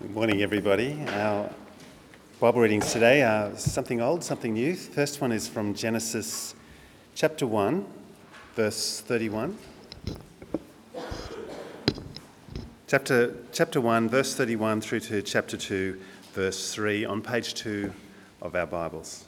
Good morning, everybody. Our Bible readings today are something old, something new. The first one is from Genesis chapter 1, verse 31. Chapter, chapter 1, verse 31 through to chapter 2, verse 3, on page 2 of our Bibles.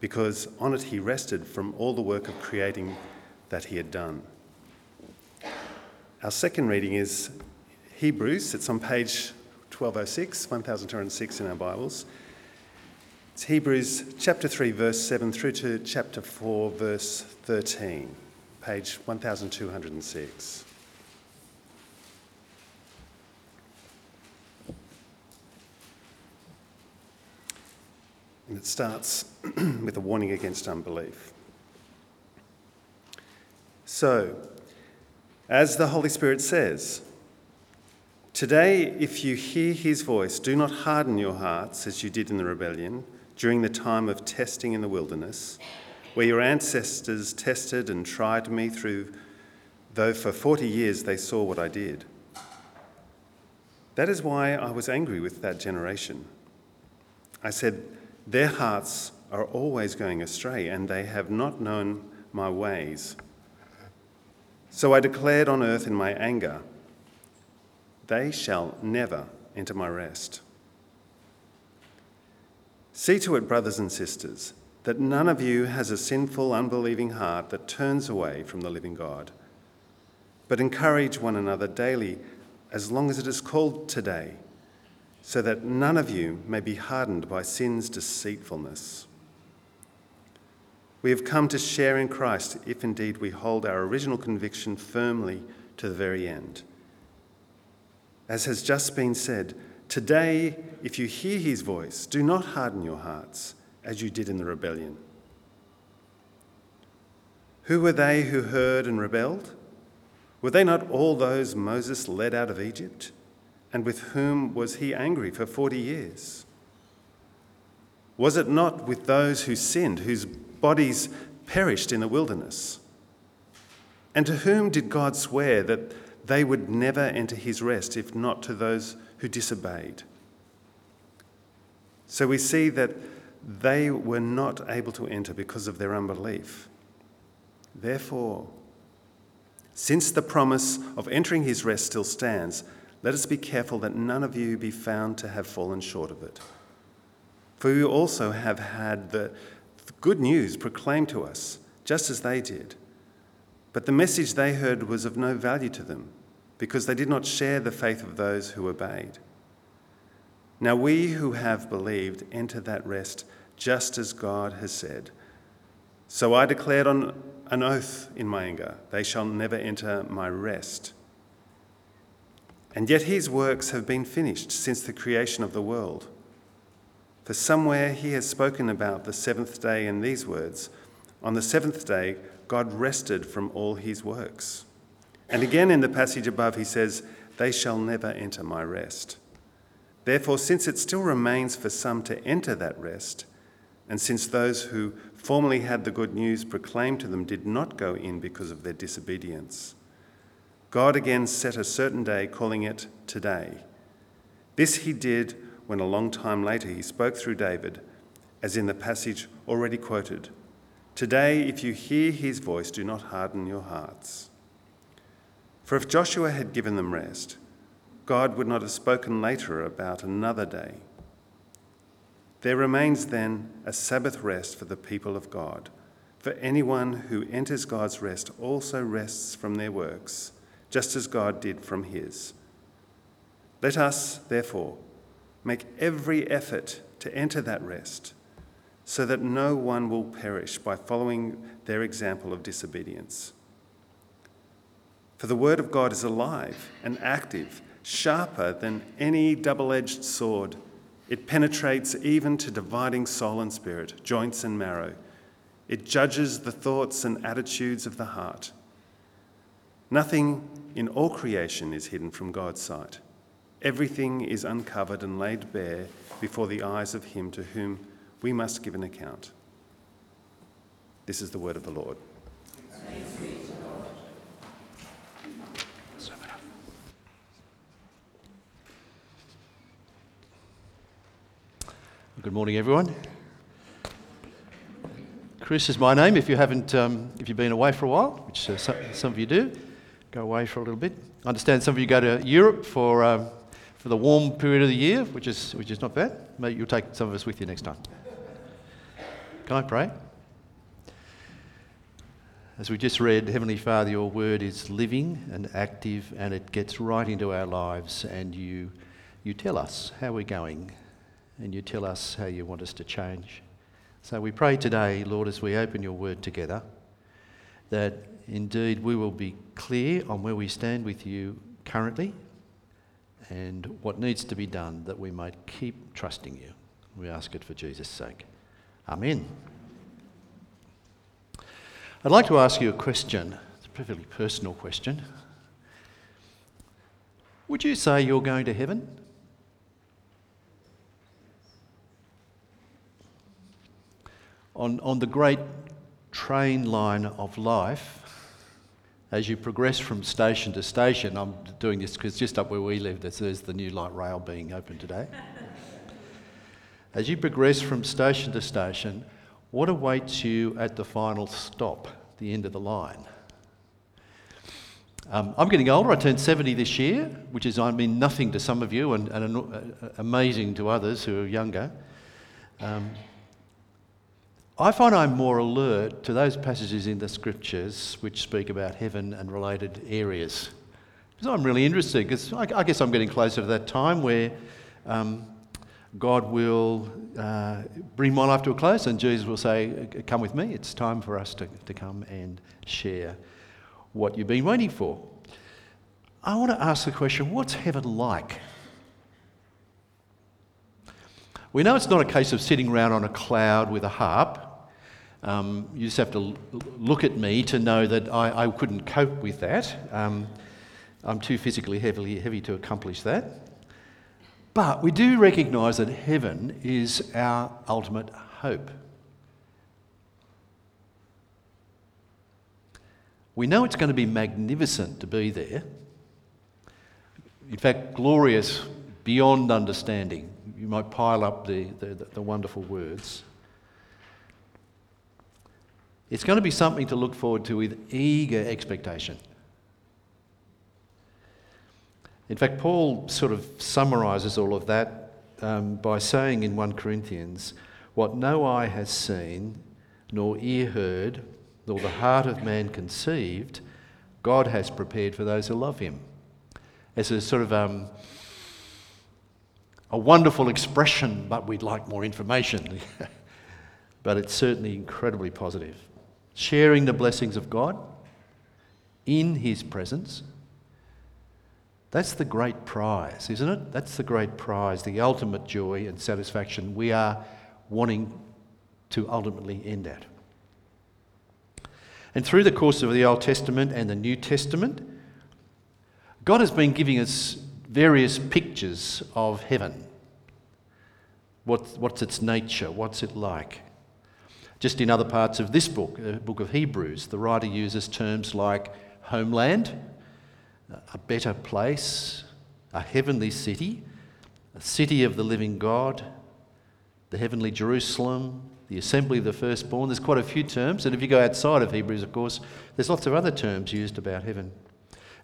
because on it he rested from all the work of creating that he had done. Our second reading is Hebrews. It's on page 1206, 1206 in our Bibles. It's Hebrews chapter 3, verse 7 through to chapter 4, verse 13, page 1206. And it starts with a warning against unbelief. So, as the Holy Spirit says, Today, if you hear his voice, do not harden your hearts as you did in the rebellion during the time of testing in the wilderness, where your ancestors tested and tried me through, though for 40 years they saw what I did. That is why I was angry with that generation. I said, their hearts are always going astray, and they have not known my ways. So I declared on earth in my anger, They shall never enter my rest. See to it, brothers and sisters, that none of you has a sinful, unbelieving heart that turns away from the living God. But encourage one another daily, as long as it is called today so that none of you may be hardened by sin's deceitfulness. We have come to share in Christ if indeed we hold our original conviction firmly to the very end. As has just been said, today, if you hear his voice, do not harden your hearts as you did in the rebellion. Who were they who heard and rebelled? Were they not all those Moses led out of Egypt? And with whom was he angry for 40 years? Was it not with those who sinned, whose bodies perished in the wilderness? And to whom did God swear that they would never enter his rest, if not to those who disobeyed? So we see that they were not able to enter because of their unbelief. Therefore, since the promise of entering his rest still stands, let us be careful that none of you be found to have fallen short of it. For you also have had the good news proclaimed to us, just as they did. But the message they heard was of no value to them, because they did not share the faith of those who obeyed. Now we who have believed enter that rest, just as God has said. So I declared on an oath in my anger, they shall never enter my rest. And yet his works have been finished since the creation of the world. For somewhere he has spoken about the seventh day in these words On the seventh day, God rested from all his works. And again in the passage above, he says, They shall never enter my rest. Therefore, since it still remains for some to enter that rest, and since those who formerly had the good news proclaimed to them did not go in because of their disobedience, God again set a certain day, calling it today. This he did when a long time later he spoke through David, as in the passage already quoted Today, if you hear his voice, do not harden your hearts. For if Joshua had given them rest, God would not have spoken later about another day. There remains then a Sabbath rest for the people of God. For anyone who enters God's rest also rests from their works just as God did from his. Let us, therefore, make every effort to enter that rest, so that no one will perish by following their example of disobedience. For the word of God is alive and active, sharper than any double edged sword. It penetrates even to dividing soul and spirit, joints and marrow. It judges the thoughts and attitudes of the heart. Nothing in all creation is hidden from God's sight. Everything is uncovered and laid bare before the eyes of Him to whom we must give an account. This is the word of the Lord. Good morning, everyone. Chris is my name. If you haven't, um, if you've been away for a while, which uh, some, some, of you do, go away for a little bit. I understand some of you go to Europe for um, for the warm period of the year, which is which is not bad. Maybe you'll take some of us with you next time. Can I pray? As we just read, Heavenly Father, your word is living and active, and it gets right into our lives, and you you tell us how we're going and you tell us how you want us to change. So we pray today, Lord, as we open your word together, that indeed we will be clear on where we stand with you currently and what needs to be done that we might keep trusting you. We ask it for Jesus' sake. Amen. I'd like to ask you a question. It's a perfectly personal question. Would you say you're going to heaven? on, on the great train line of life, as you progress from station to station, I'm doing this because just up where we live, there's the new light rail being opened today. as you progress from station to station, what awaits you at the final stop, the end of the line? Um, I'm getting older. I turned 70 this year, which is, I mean, nothing to some of you and, and uh, amazing to others who are younger. Um, I find I'm more alert to those passages in the scriptures which speak about heaven and related areas. Because I'm really interested, because I, guess I'm getting closer to that time where um, God will uh, bring my life to a close and Jesus will say, Come with me, it's time for us to, to come and share what you've been waiting for. I want to ask the question what's heaven like? We know it's not a case of sitting around on a cloud with a harp um, you just have to look at me to know that I, I couldn't cope with that. Um, I'm too physically heavily, heavy to accomplish that. But we do recognise that heaven is our ultimate hope. We know it's going to be magnificent to be there. In fact, glorious beyond understanding. You might pile up the, the, the wonderful words. It's going to be something to look forward to with eager expectation. In fact, Paul sort of summarizes all of that um, by saying in 1 Corinthians, What no eye has seen, nor ear heard, nor the heart of man conceived, God has prepared for those who love him. It's a sort of um, a wonderful expression, but we'd like more information. but it's certainly incredibly positive sharing the blessings of God in His presence. That's the great prize, isn't it? That's the great prize, the ultimate joy and satisfaction we are wanting to ultimately end at. And through the course of the Old Testament and the New Testament, God has been giving us various pictures of heaven. What, what's its nature? What's it like? Just in other parts of this book, the book of Hebrews, the writer uses terms like homeland, a better place, a heavenly city, a city of the living God, the heavenly Jerusalem, the assembly of the firstborn. There's quite a few terms, and if you go outside of Hebrews, of course, there's lots of other terms used about heaven.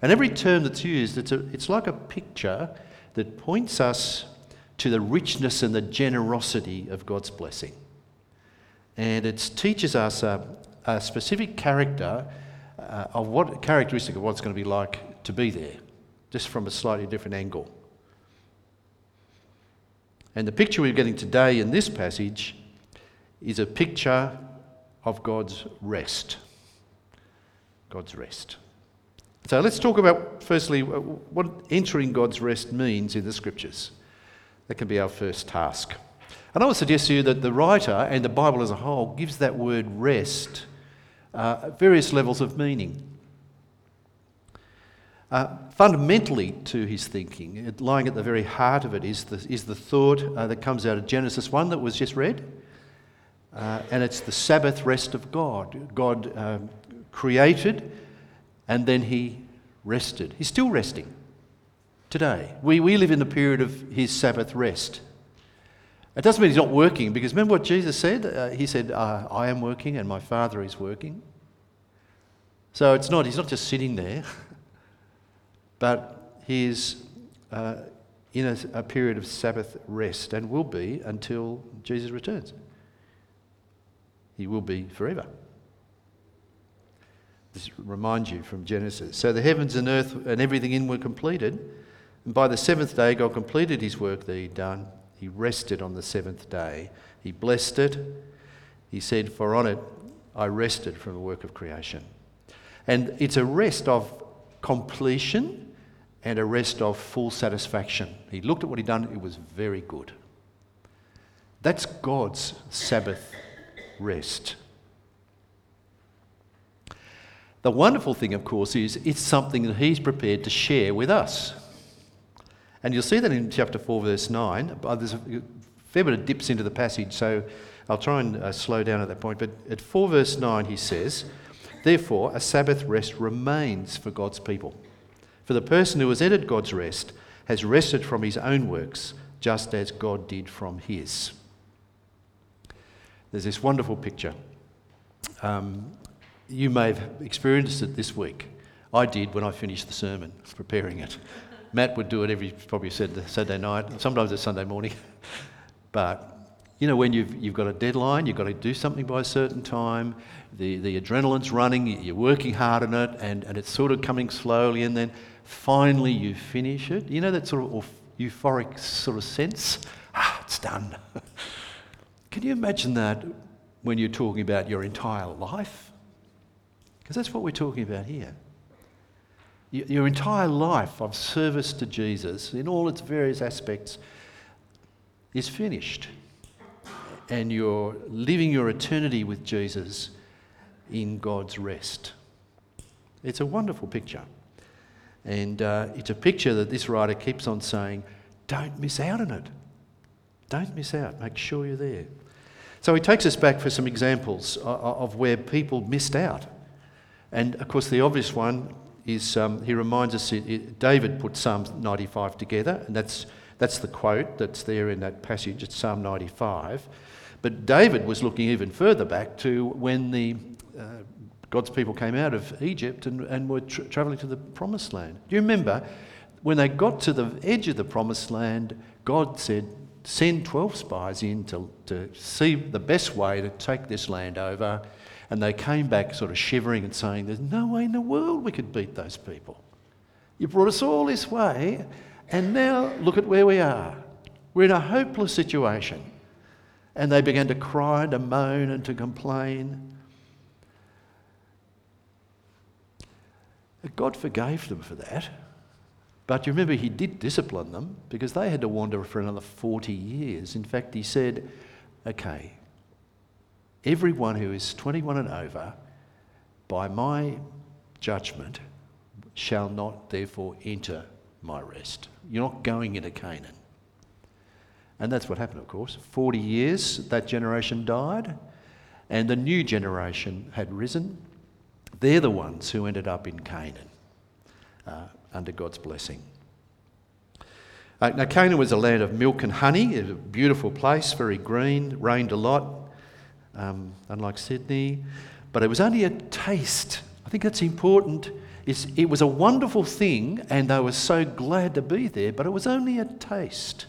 And every term that's used, it's, a, it's like a picture that points us to the richness and the generosity of God's blessing and it teaches us a, a specific character uh, of what characteristic of what it's going to be like to be there, just from a slightly different angle. And the picture we're getting today in this passage is a picture of God's rest. God's rest. So let's talk about, firstly, what entering God's rest means in the scriptures. That can be our first task. And I would suggest to you that the writer and the Bible as a whole gives that word rest uh, various levels of meaning. Uh, fundamentally to his thinking, lying at the very heart of it, is the, is the thought uh, that comes out of Genesis 1 that was just read. Uh, and it's the Sabbath rest of God. God um, created and then he rested. He's still resting today. We, we live in the period of his Sabbath rest. It doesn't mean he's not working, because remember what Jesus said? Uh, he said, uh, I am working and my Father is working. So it's not, he's not just sitting there, but he's uh, in a, a period of Sabbath rest and will be until Jesus returns. He will be forever. This reminds you from Genesis. So the heavens and earth and everything in were completed. And by the seventh day, God completed his work that he'd done he rested on the seventh day. He blessed it. He said, For on it I rested from the work of creation. And it's a rest of completion and a rest of full satisfaction. He looked at what he'd done, it was very good. That's God's Sabbath rest. The wonderful thing, of course, is it's something that He's prepared to share with us. And you'll see that in chapter 4, verse 9. There's a fair bit of dips into the passage, so I'll try and uh, slow down at that point. But at 4, verse 9, he says, Therefore, a Sabbath rest remains for God's people. For the person who has entered God's rest has rested from his own works, just as God did from his. There's this wonderful picture. Um, you may have experienced it this week. I did when I finished the sermon, preparing it. Matt would do it every, probably said Saturday night, sometimes it's Sunday morning. but, you know, when you've, you've got a deadline, you've got to do something by a certain time, the, the adrenaline's running, you're working hard on it, and, and it's sort of coming slowly, and then finally you finish it. You know that sort of euphoric sort of sense? Ah, it's done. Can you imagine that when you're talking about your entire life? Because that's what we're talking about here. Your entire life of service to Jesus, in all its various aspects, is finished. And you're living your eternity with Jesus in God's rest. It's a wonderful picture. And uh, it's a picture that this writer keeps on saying, don't miss out on it. Don't miss out. Make sure you're there. So he takes us back for some examples of where people missed out. And of course, the obvious one is um, he reminds us it, it, David put Psalm 95 together, and that's, that's the quote that's there in that passage. It's Psalm 95. But David was looking even further back to when the uh, God's people came out of Egypt and, and were tra- travelling to the promised land. Do you remember when they got to the edge of the promised land, God said, Send 12 spies in to, to see the best way to take this land over and they came back sort of shivering and saying, There's no way in the world we could beat those people. You brought us all this way, and now look at where we are. We're in a hopeless situation. And they began to cry and to moan and to complain. God forgave them for that. But you remember, He did discipline them because they had to wander for another 40 years. In fact, He said, Okay, Everyone who is 21 and over, by my judgment, shall not therefore enter my rest. You're not going into Canaan. And that's what happened, of course. 40 years that generation died, and the new generation had risen. They're the ones who ended up in Canaan uh, under God's blessing. Uh, now, Canaan was a land of milk and honey, it was a beautiful place, very green, rained a lot um, unlike Sydney. But it was only a taste. I think that's important. It's, it was a wonderful thing, and they were so glad to be there, but it was only a taste.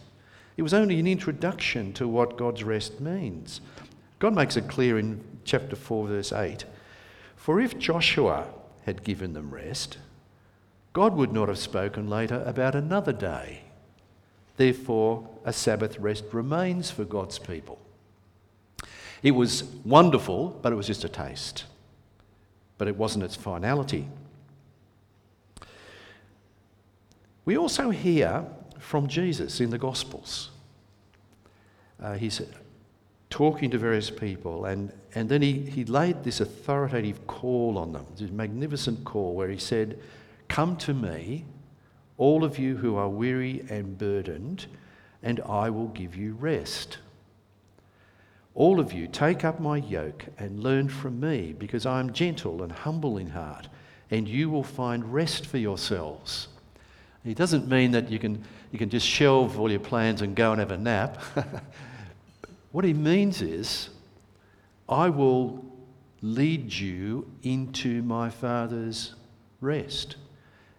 It was only an introduction to what God's rest means. God makes it clear in chapter 4, verse 8 For if Joshua had given them rest, God would not have spoken later about another day. Therefore, a Sabbath rest remains for God's people. It was wonderful, but it was just a taste. But it wasn't its finality. We also hear from Jesus in the Gospels. Uh, he's talking to various people, and, and then he, he laid this authoritative call on them, this magnificent call where he said, Come to me, all of you who are weary and burdened, and I will give you rest. All of you, take up my yoke and learn from me, because I am gentle and humble in heart, and you will find rest for yourselves. He doesn't mean that you can, you can just shelve all your plans and go and have a nap. what he means is, I will lead you into my Father's rest.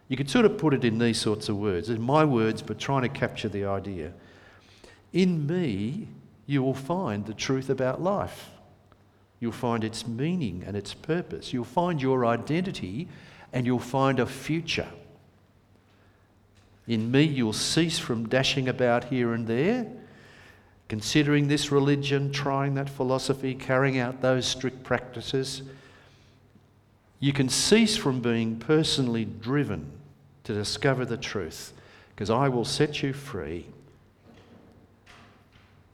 You could sort of put it in these sorts of words. In my words, but trying to capture the idea. In me, you will find the truth about life. You'll find its meaning and its purpose. You'll find your identity and you'll find a future. In me, you'll cease from dashing about here and there, considering this religion, trying that philosophy, carrying out those strict practices. You can cease from being personally driven to discover the truth, because I will set you free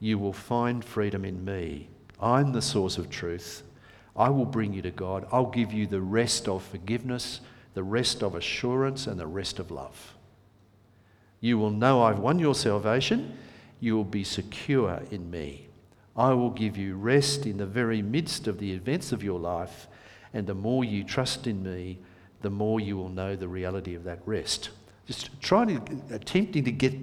you will find freedom in me. I'm the source of truth. I will bring you to God. I'll give you the rest of forgiveness, the rest of assurance, and the rest of love. You will know I've won your salvation. You will be secure in me. I will give you rest in the very midst of the events of your life. And the more you trust in me, the more you will know the reality of that rest. Just trying to, attempting to get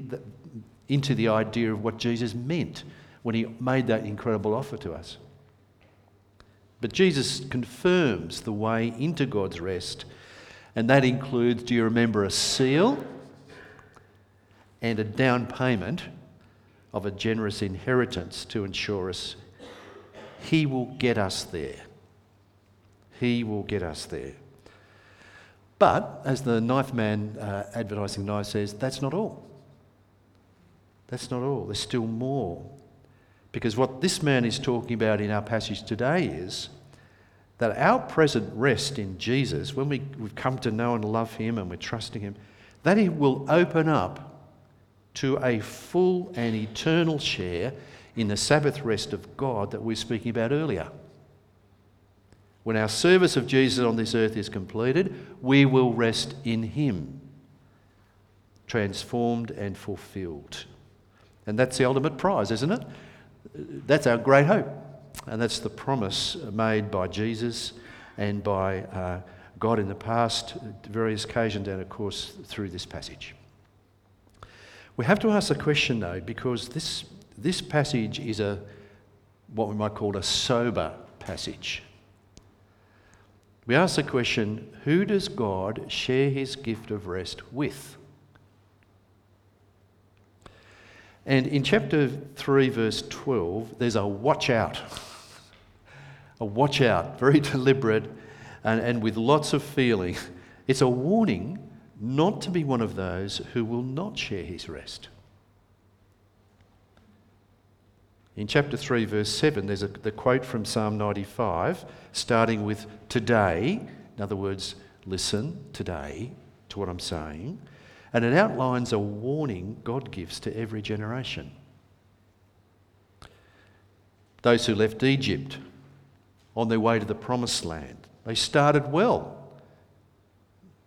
into the idea of what Jesus meant when he made that incredible offer to us. But Jesus confirms the way into God's rest, and that includes do you remember a seal and a down payment of a generous inheritance to ensure us He will get us there. He will get us there. But, as the knife man uh, advertising knife says, that's not all. That's not all. There's still more. Because what this man is talking about in our passage today is that our present rest in Jesus, when we, we've come to know and love Him and we're trusting Him, that He will open up to a full and eternal share in the Sabbath rest of God that we were speaking about earlier. When our service of Jesus on this earth is completed, we will rest in Him, transformed and fulfilled. And that's the ultimate prize, isn't it? That's our great hope. And that's the promise made by Jesus and by uh, God in the past, various occasions, and of course through this passage. We have to ask the question though, because this, this passage is a what we might call a sober passage. We ask the question who does God share his gift of rest with? And in chapter 3, verse 12, there's a watch out. a watch out, very deliberate and, and with lots of feeling. It's a warning not to be one of those who will not share his rest. In chapter 3, verse 7, there's a, the quote from Psalm 95, starting with today. In other words, listen today to what I'm saying. And it outlines a warning God gives to every generation. Those who left Egypt on their way to the promised land, they started well.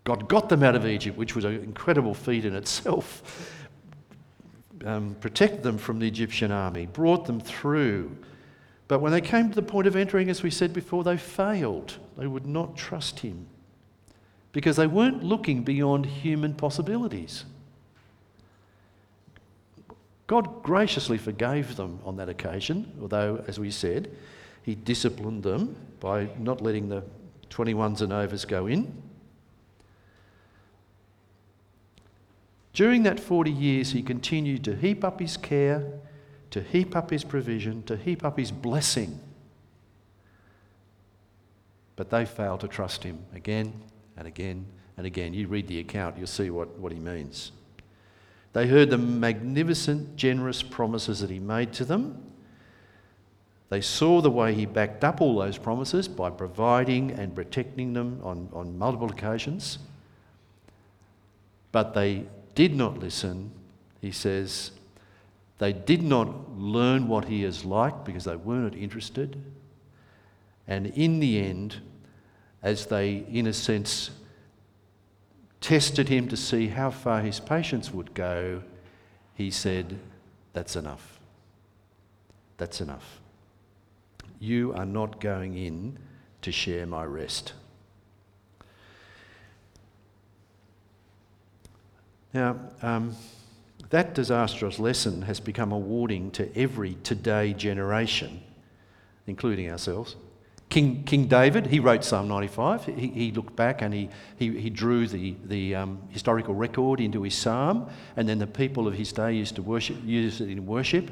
God got them out of Egypt, which was an incredible feat in itself. Um, protected them from the Egyptian army, brought them through. But when they came to the point of entering, as we said before, they failed. They would not trust Him because they weren't looking beyond human possibilities. God graciously forgave them on that occasion, although, as we said, He disciplined them by not letting the 21s and overs go in. During that 40 years, He continued to heap up His care, to heap up His provision, to heap up His blessing. But they failed to trust Him again and again and again. You read the account, you'll see what, what he means. They heard the magnificent, generous promises that he made to them. They saw the way he backed up all those promises by providing and protecting them on, on multiple occasions. But they did not listen, he says, they did not learn what he is like because they weren't interested. And in the end, as they, in a sense, tested him to see how far his patience would go, he said, That's enough. That's enough. You are not going in to share my rest. Now, um, that disastrous lesson has become a warning to every today generation, including ourselves. King, King David, he wrote Psalm 95. He, he looked back and he, he, he drew the, the um, historical record into his psalm, and then the people of his day used to worship, use it in worship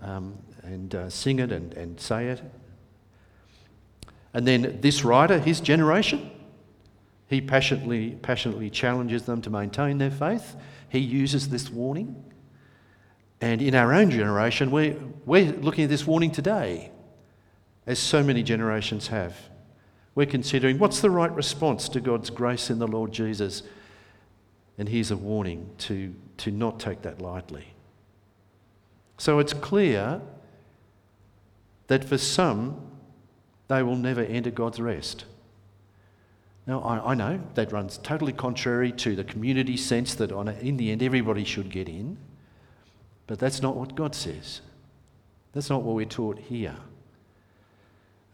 um, and uh, sing it and, and say it. And then this writer, his generation, he passionately, passionately challenges them to maintain their faith. He uses this warning. And in our own generation, we're, we're looking at this warning today, as so many generations have. We're considering what's the right response to God's grace in the Lord Jesus. And here's a warning to, to not take that lightly. So it's clear that for some, they will never enter God's rest. Now, I, I know that runs totally contrary to the community sense that on in the end everybody should get in, but that's not what God says. That's not what we're taught here.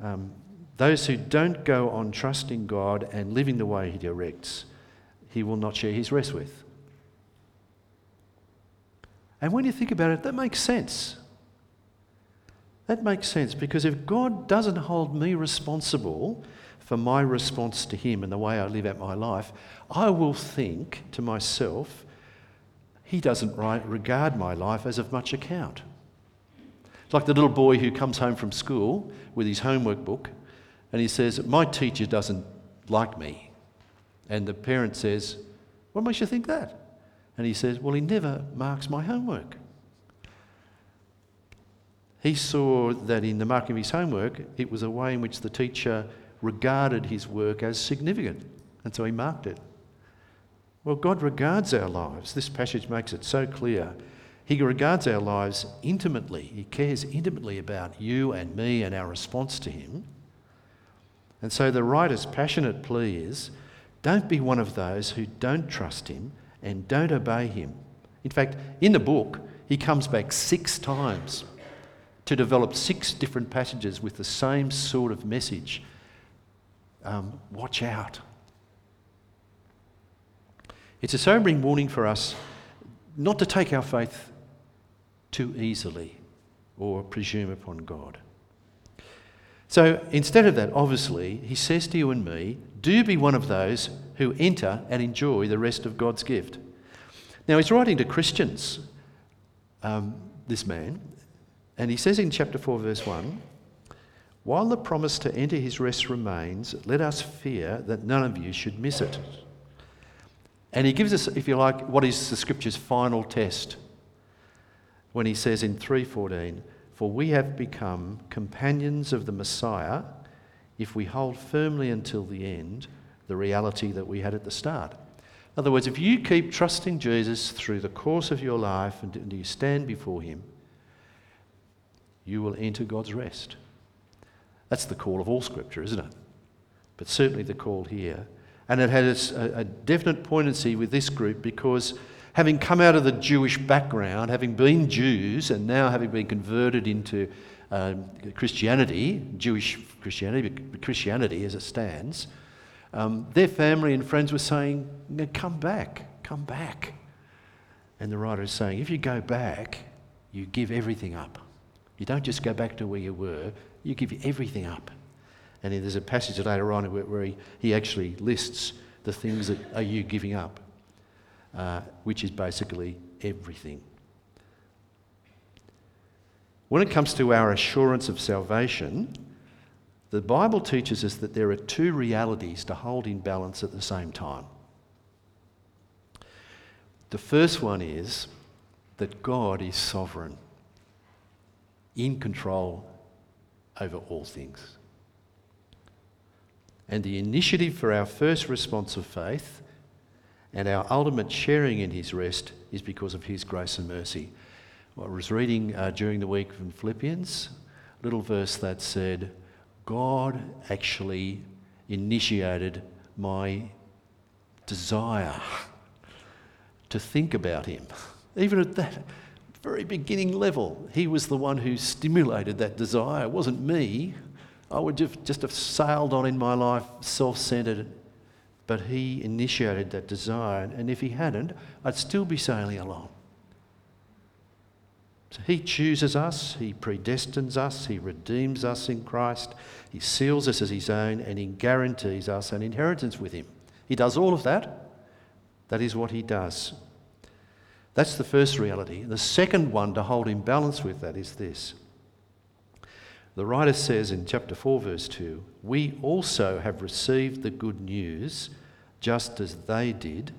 Um, those who don't go on trusting God and living the way He directs, He will not share His rest with. And when you think about it, that makes sense. That makes sense because if God doesn't hold me responsible for my response to Him and the way I live out my life, I will think to myself, He doesn't regard my life as of much account. It's like the little boy who comes home from school with his homework book and he says, My teacher doesn't like me. And the parent says, What makes you think that? And he says, Well, he never marks my homework. He saw that in the marking of his homework, it was a way in which the teacher regarded his work as significant, and so he marked it. Well, God regards our lives. This passage makes it so clear. He regards our lives intimately. He cares intimately about you and me and our response to Him. And so the writer's passionate plea is don't be one of those who don't trust Him and don't obey Him. In fact, in the book, he comes back six times to develop six different passages with the same sort of message. Um, watch out. It's a sobering warning for us not to take our faith too easily or presume upon God. So instead of that, obviously, he says to you and me, do be one of those who enter and enjoy the rest of God's gift. Now, he's writing to Christians, um, this man, and he says in chapter 4, verse 1 While the promise to enter his rest remains, let us fear that none of you should miss it. And he gives us, if you like, what is the scripture's final test when he says in 3:14, "For we have become companions of the Messiah if we hold firmly until the end the reality that we had at the start." In other words, if you keep trusting Jesus through the course of your life and you stand before him, you will enter God's rest. That's the call of all Scripture, isn't it? But certainly the call here. And it has a, a definite poignancy with this group because having come out of the Jewish background, having been Jews, and now having been converted into um, Christianity, Jewish Christianity, but Christianity as it stands, um, their family and friends were saying, Come back, come back. And the writer is saying, If you go back, you give everything up. You don't just go back to where you were, you give everything up. And there's a passage later on where he, he actually lists the things that are you giving up, uh, which is basically everything. When it comes to our assurance of salvation, the Bible teaches us that there are two realities to hold in balance at the same time. The first one is that God is sovereign in control over all things. And the initiative for our first response of faith And our ultimate sharing in his rest is because of his grace and mercy. I was reading uh, during the week from Philippians, a little verse that said, God actually initiated my desire to think about him. Even at that very beginning level, he was the one who stimulated that desire. It wasn't me. I would just have sailed on in my life self centered, but he initiated that desire. And if he hadn't, I'd still be sailing along. So he chooses us, he predestines us, he redeems us in Christ, he seals us as his own, and he guarantees us an inheritance with him. He does all of that. That is what he does. That's the first reality. The second one to hold in balance with that is this. The writer says in chapter 4, verse 2 We also have received the good news just as they did,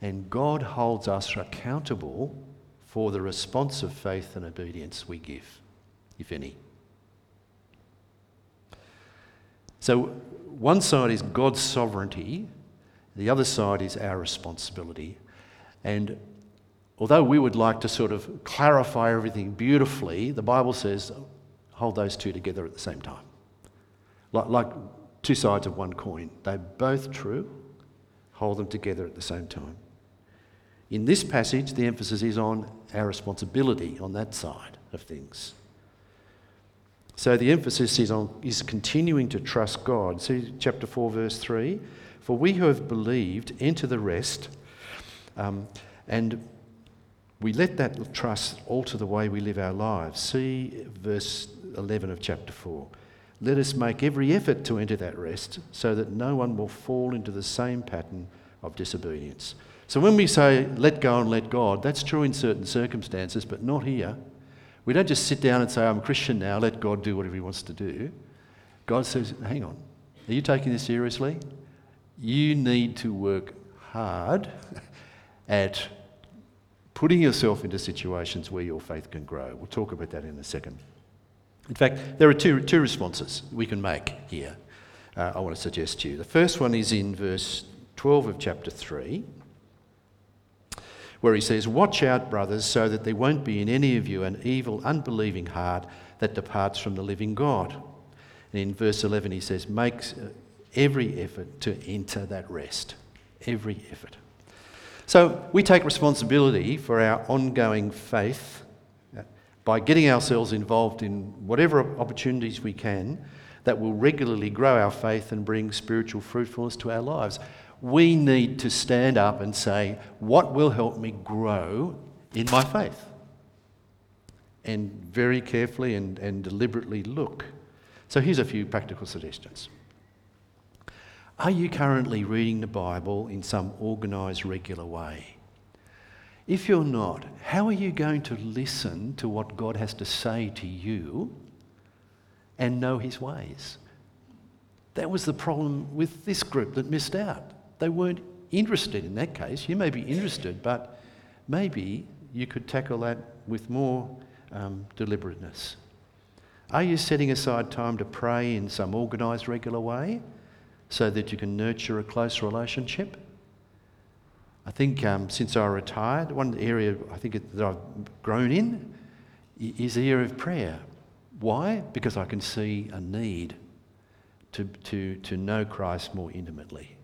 and God holds us accountable for the response of faith and obedience we give, if any. So, one side is God's sovereignty, the other side is our responsibility. And although we would like to sort of clarify everything beautifully, the Bible says hold those two together at the same time. Like, like two sides of one coin. They're both true, hold them together at the same time. In this passage, the emphasis is on our responsibility on that side of things. So the emphasis is on is continuing to trust God. See chapter 4, verse 3. For we who have believed enter the rest, um, and we let that trust alter the way we live our lives. See verse 11 of chapter 4. Let us make every effort to enter that rest so that no one will fall into the same pattern of disobedience. So when we say let go and let God, that's true in certain circumstances, but not here. We don't just sit down and say, I'm a Christian now, let God do whatever He wants to do. God says, hang on, are you taking this seriously? You need to work hard at putting yourself into situations where your faith can grow. We'll talk about that in a second. In fact, there are two, two responses we can make here. Uh, I want to suggest to you. The first one is in verse 12 of chapter 3 where he says, Watch out, brothers, so that there won't be in any of you an evil, unbelieving heart that departs from the living God. And in verse 11, he says, Make uh, every effort to enter that rest. Every effort. So we take responsibility for our ongoing faith uh, by getting ourselves involved in whatever opportunities we can that will regularly grow our faith and bring spiritual fruitfulness to our lives we need to stand up and say, What will help me grow in my faith? And very carefully and, and deliberately look. So here's a few practical suggestions. Are you currently reading the Bible in some organised, regular way? If you're not, how are you going to listen to what God has to say to you and know His ways? That was the problem with this group that missed out. They weren't interested in that case. You may be interested, but maybe you could tackle that with more um, deliberateness. Are you setting aside time to pray in some organised, regular way so that you can nurture a close relationship? I think um, since I retired, one area I think that I've grown in is the area of prayer. Why? Because I can see a need to, to, to know Christ more intimately.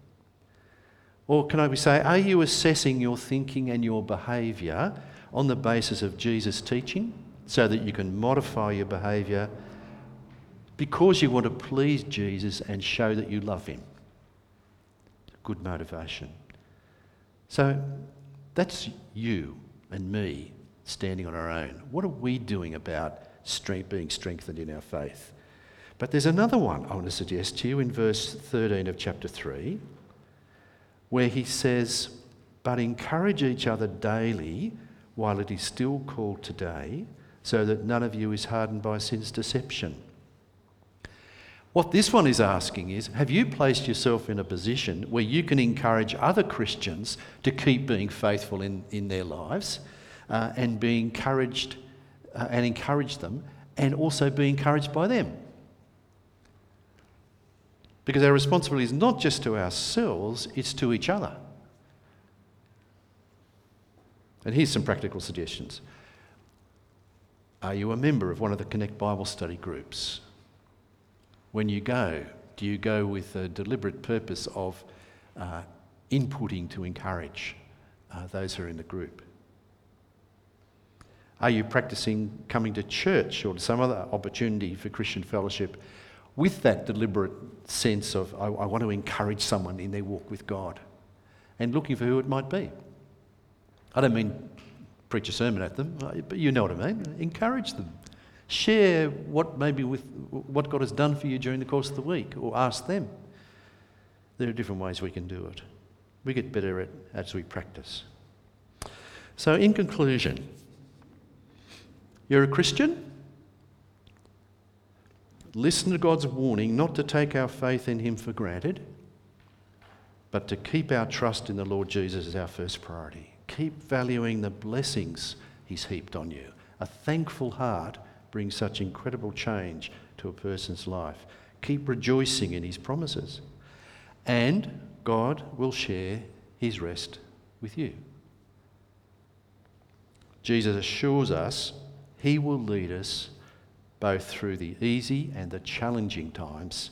Or can I say, are you assessing your thinking and your behaviour on the basis of Jesus' teaching so that you can modify your behaviour because you want to please Jesus and show that you love him? Good motivation. So that's you and me standing on our own. What are we doing about strength, being strengthened in our faith? But there's another one I want to suggest to you in verse 13 of chapter 3 where he says, But encourage each other daily while it is still called today, so that none of you is hardened by sin's deception. What this one is asking is Have you placed yourself in a position where you can encourage other Christians to keep being faithful in, in their lives uh, and be encouraged uh, and encourage them and also be encouraged by them? Because our responsibility is not just to ourselves, it's to each other. And here's some practical suggestions. Are you a member of one of the Connect Bible study groups? When you go, do you go with a deliberate purpose of uh, inputting to encourage uh, those who are in the group? Are you practicing coming to church or to some other opportunity for Christian fellowship with that deliberate sense of, I, I want to encourage someone in their walk with God and looking for who it might be? I don't mean preach a sermon at them, but you know what I mean. Encourage them. Share what maybe with what God has done for you during the course of the week, or ask them. There are different ways we can do it. We get better at as we practice. So, in conclusion, you're a Christian? Listen to God's warning not to take our faith in Him for granted, but to keep our trust in the Lord Jesus as our first priority. Keep valuing the blessings He's heaped on you. A thankful heart brings such incredible change to a person's life. Keep rejoicing in His promises. And God will share His rest with you. Jesus assures us He will lead us both through the easy and the challenging times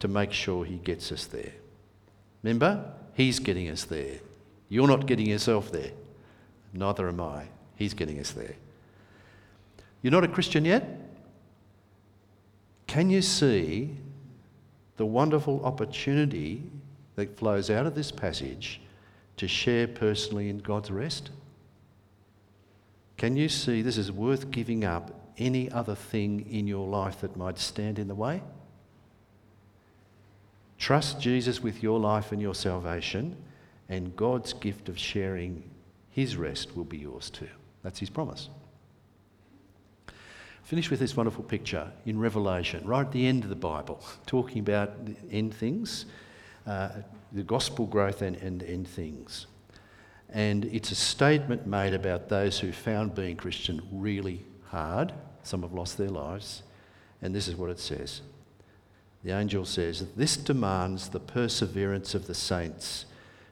to make sure He gets us there. Remember, He's getting us there. You're not getting yourself there. Neither am I. He's getting us there. You're not a Christian yet? Can you see the wonderful opportunity that flows out of this passage to share personally in God's rest? Can you see this is worth giving up any other thing in your life that might stand in the way? Trust Jesus with your life and your salvation, and God's gift of sharing his rest will be yours too. That's his promise. Finish with this wonderful picture in Revelation, right at the end of the Bible, talking about the end things, uh, the gospel growth and, and end things. And it's a statement made about those who found being Christian really hard. Some have lost their lives. And this is what it says The angel says, This demands the perseverance of the saints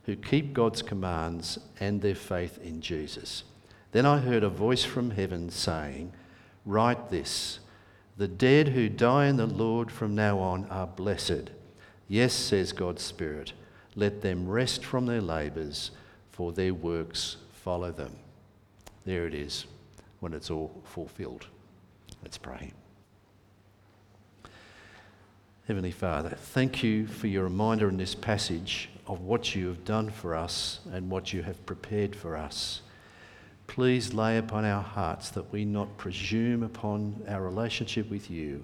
who keep God's commands and their faith in Jesus. Then I heard a voice from heaven saying, Write this The dead who die in the Lord from now on are blessed. Yes, says God's Spirit, let them rest from their labours, for their works follow them. There it is, when it's all fulfilled. Let's pray. Heavenly Father, thank you for your reminder in this passage of what you have done for us and what you have prepared for us. Please lay upon our hearts that we not presume upon our relationship with you,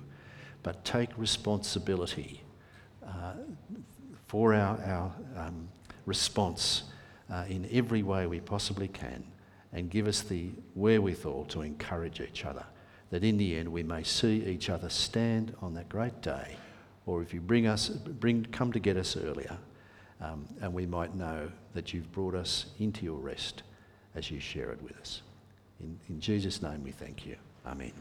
but take responsibility uh, for our, our um, response uh, in every way we possibly can and give us the wherewithal to encourage each other, that in the end we may see each other stand on that great day, or if you bring us, bring, come to get us earlier, um, and we might know that you've brought us into your rest as you share it with us. In, in Jesus' name we thank you. Amen.